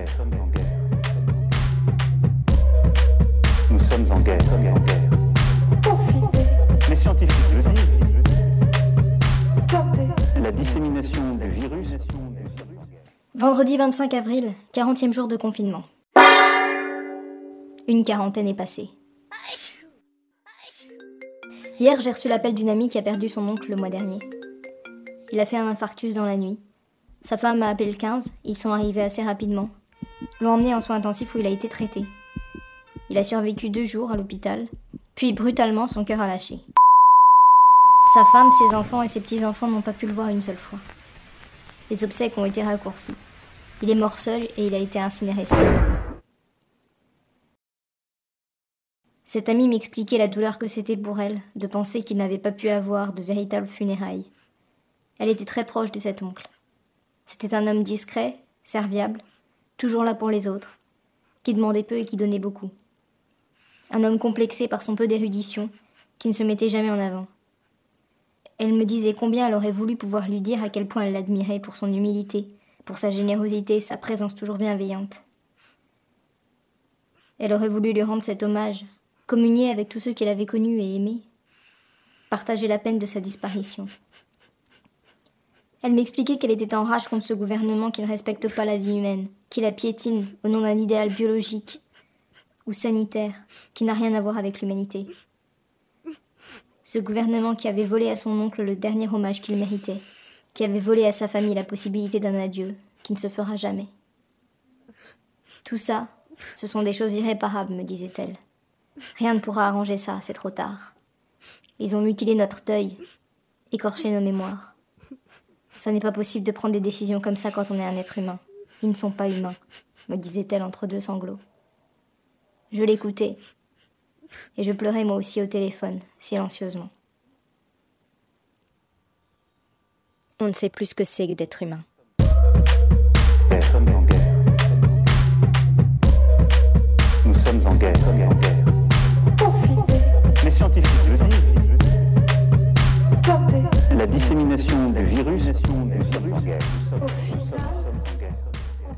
Nous sommes en guerre. Nous sommes en guerre. Les scientifiques le disent. La dissémination du virus. Vendredi 25 avril, 40e jour de confinement. Une quarantaine est passée. Hier, j'ai reçu l'appel d'une amie qui a perdu son oncle le mois dernier. Il a fait un infarctus dans la nuit. Sa femme a appelé le 15, ils sont arrivés assez rapidement. L'ont emmené en soins intensifs où il a été traité. Il a survécu deux jours à l'hôpital, puis brutalement son cœur a lâché. Sa femme, ses enfants et ses petits-enfants n'ont pas pu le voir une seule fois. Les obsèques ont été raccourcies. Il est mort seul et il a été incinéré seul. Cette amie m'expliquait la douleur que c'était pour elle de penser qu'il n'avait pas pu avoir de véritables funérailles. Elle était très proche de cet oncle. C'était un homme discret, serviable, toujours là pour les autres, qui demandait peu et qui donnait beaucoup. Un homme complexé par son peu d'érudition, qui ne se mettait jamais en avant. Elle me disait combien elle aurait voulu pouvoir lui dire à quel point elle l'admirait pour son humilité, pour sa générosité, sa présence toujours bienveillante. Elle aurait voulu lui rendre cet hommage, communier avec tous ceux qu'elle avait connus et aimés, partager la peine de sa disparition. Elle m'expliquait qu'elle était en rage contre ce gouvernement qui ne respecte pas la vie humaine, qui la piétine au nom d'un idéal biologique ou sanitaire qui n'a rien à voir avec l'humanité. Ce gouvernement qui avait volé à son oncle le dernier hommage qu'il méritait, qui avait volé à sa famille la possibilité d'un adieu qui ne se fera jamais. Tout ça, ce sont des choses irréparables, me disait-elle. Rien ne pourra arranger ça, c'est trop tard. Ils ont mutilé notre deuil, écorché nos mémoires. Ça n'est pas possible de prendre des décisions comme ça quand on est un être humain. Ils ne sont pas humains, me disait-elle entre deux sanglots. Je l'écoutais, et je pleurais moi aussi au téléphone, silencieusement. On ne sait plus ce que c'est que d'être humain. Nous sommes en guerre. Nous sommes en guerre. En guerre. Les scientifiques le disent. La dissémination du virus, du virus en guerre.